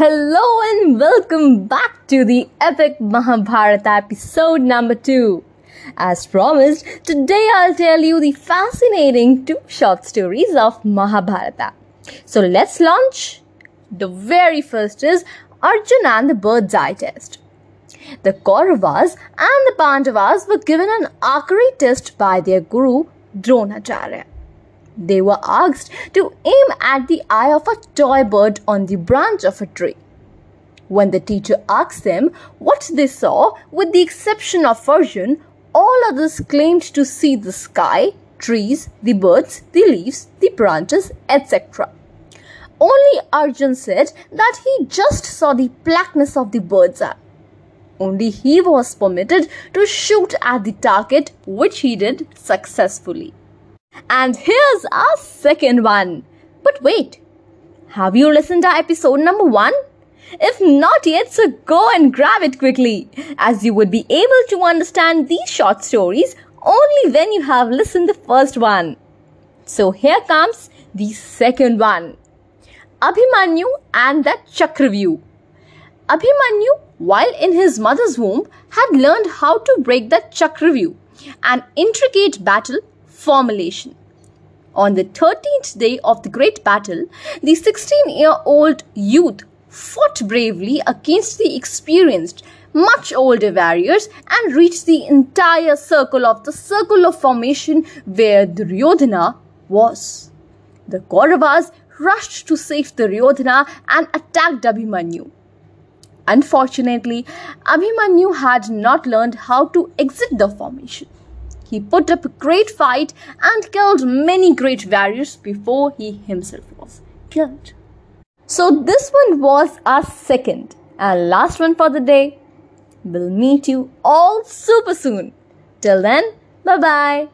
Hello and welcome back to the epic Mahabharata episode number 2. As promised, today I'll tell you the fascinating two short stories of Mahabharata. So let's launch. The very first is Arjun and the bird's eye test. The Kauravas and the Pandavas were given an archery test by their guru Dronacharya. They were asked to aim at the eye of a toy bird on the branch of a tree. When the teacher asked them what they saw, with the exception of Arjun, all others claimed to see the sky, trees, the birds, the leaves, the branches, etc. Only Arjun said that he just saw the blackness of the bird's eye. Only he was permitted to shoot at the target, which he did successfully. And here's our second one. But wait, have you listened to episode number one? If not yet, so go and grab it quickly, as you would be able to understand these short stories only when you have listened the first one. So here comes the second one. Abhimanyu and the Chakravyuh. Abhimanyu, while in his mother's womb, had learned how to break the Chakravyuh, an intricate battle formulation. On the 13th day of the great battle, the 16 year old youth fought bravely against the experienced, much older warriors and reached the entire circle of the circle of formation where Duryodhana was. The Kauravas rushed to save Duryodhana and attacked Abhimanyu. Unfortunately, Abhimanyu had not learned how to exit the formation. He put up a great fight and killed many great warriors before he himself was killed. So, this one was our second and last one for the day. We'll meet you all super soon. Till then, bye bye.